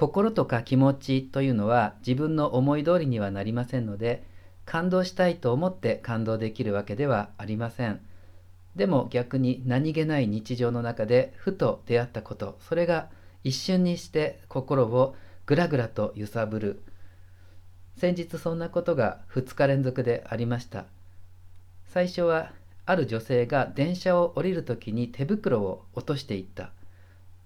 心とか気持ちというのは自分の思い通りにはなりませんので感動したいと思って感動できるわけではありません。でも逆に何気ない日常の中でふと出会ったことそれが一瞬にして心をぐらぐらと揺さぶる。先日そんなことが2日連続でありました。最初はある女性が電車を降りる時に手袋を落としていった。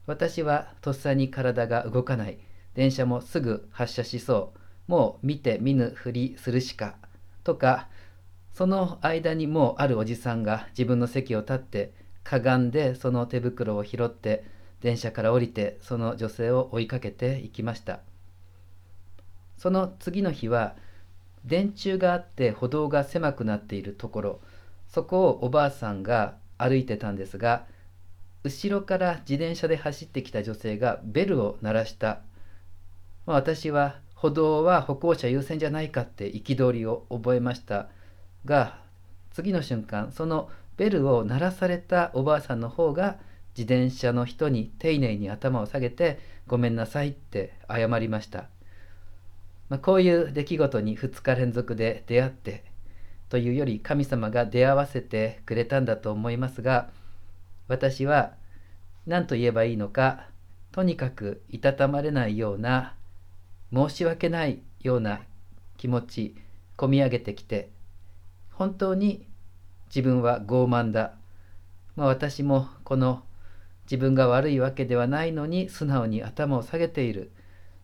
私はとっさに体が動かない。電車もすぐ発車しそう。もう見て見ぬふりするしか。とかその間にもうあるおじさんが自分の席を立ってかがんでその手袋を拾って電車から降りてその女性を追いかけていきました。その次の日は電柱があって歩道が狭くなっているところ。そこをおばあさんが歩いてたんですが後ろから自転車で走ってきた女性がベルを鳴らした、まあ、私は歩道は歩行者優先じゃないかって憤りを覚えましたが次の瞬間そのベルを鳴らされたおばあさんの方が自転車の人に丁寧に頭を下げてごめんなさいって謝りました、まあ、こういう出来事に2日連続で出会ってというより神様が出会わせてくれたんだと思いますが私は何と言えばいいのかとにかくいたたまれないような申し訳ないような気持ち込み上げてきて本当に自分は傲慢だ、まあ、私もこの自分が悪いわけではないのに素直に頭を下げている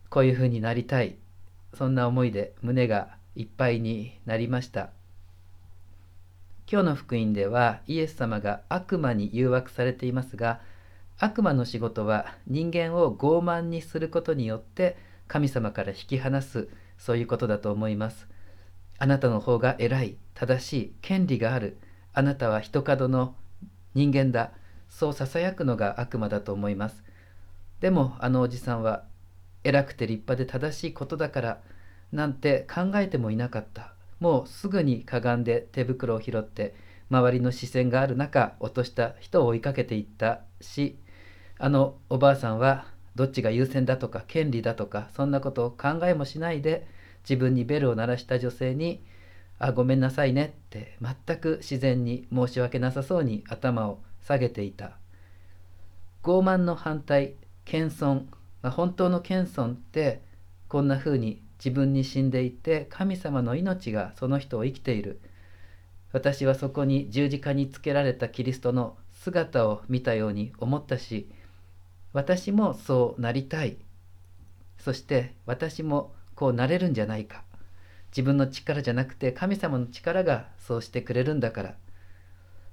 こういうふうになりたい。そんな思いで胸がいっぱいになりました。今日の福音ではイエス様が悪魔に誘惑されていますが悪魔の仕事は人間を傲慢にすることによって神様から引き離すそういうことだと思います。あなたの方が偉い正しい権利がある。あなたは一角の人間だ。そうささやくのが悪魔だと思います。でもあのおじさんは偉くて立派で正しいことだからなんて考えてもいなかった。もうすぐにかがんで手袋を拾って周りの視線がある中落とした人を追いかけていったしあのおばあさんはどっちが優先だとか権利だとかそんなことを考えもしないで自分にベルを鳴らした女性に「あごめんなさいね」って全く自然に申し訳なさそうに頭を下げていた。傲慢の反対謙遜、本当の謙遜ってこんな風に自分に死んでいて神様の命がその人を生きている。私はそこに十字架につけられたキリストの姿を見たように思ったし私もそうなりたい。そして私もこうなれるんじゃないか。自分の力じゃなくて神様の力がそうしてくれるんだから。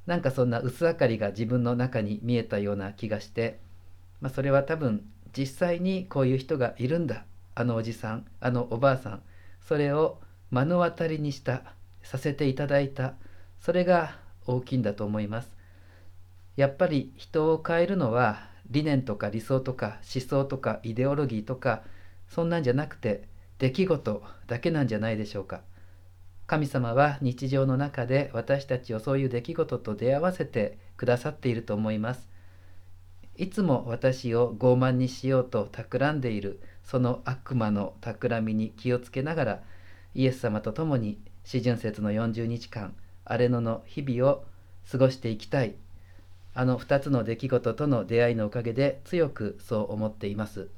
なんかそんな薄明かりが自分の中に見えたような気がして、まあ、それは多分実際にこういう人がいるんだ。あのおじさんあのおばあさんそれを目の当たりにしたさせていただいたそれが大きいんだと思います。やっぱり人を変えるのは理念とか理想とか思想とかイデオロギーとかそんなんじゃなくて出来事だけなんじゃないでしょうか。神様は日常の中で私たちをそういう出来事と出会わせてくださっていると思います。いつも私を傲慢にしようと企んでいるその悪魔の企みに気をつけながらイエス様と共に四旬節の40日間荒れ野の日々を過ごしていきたいあの2つの出来事との出会いのおかげで強くそう思っています。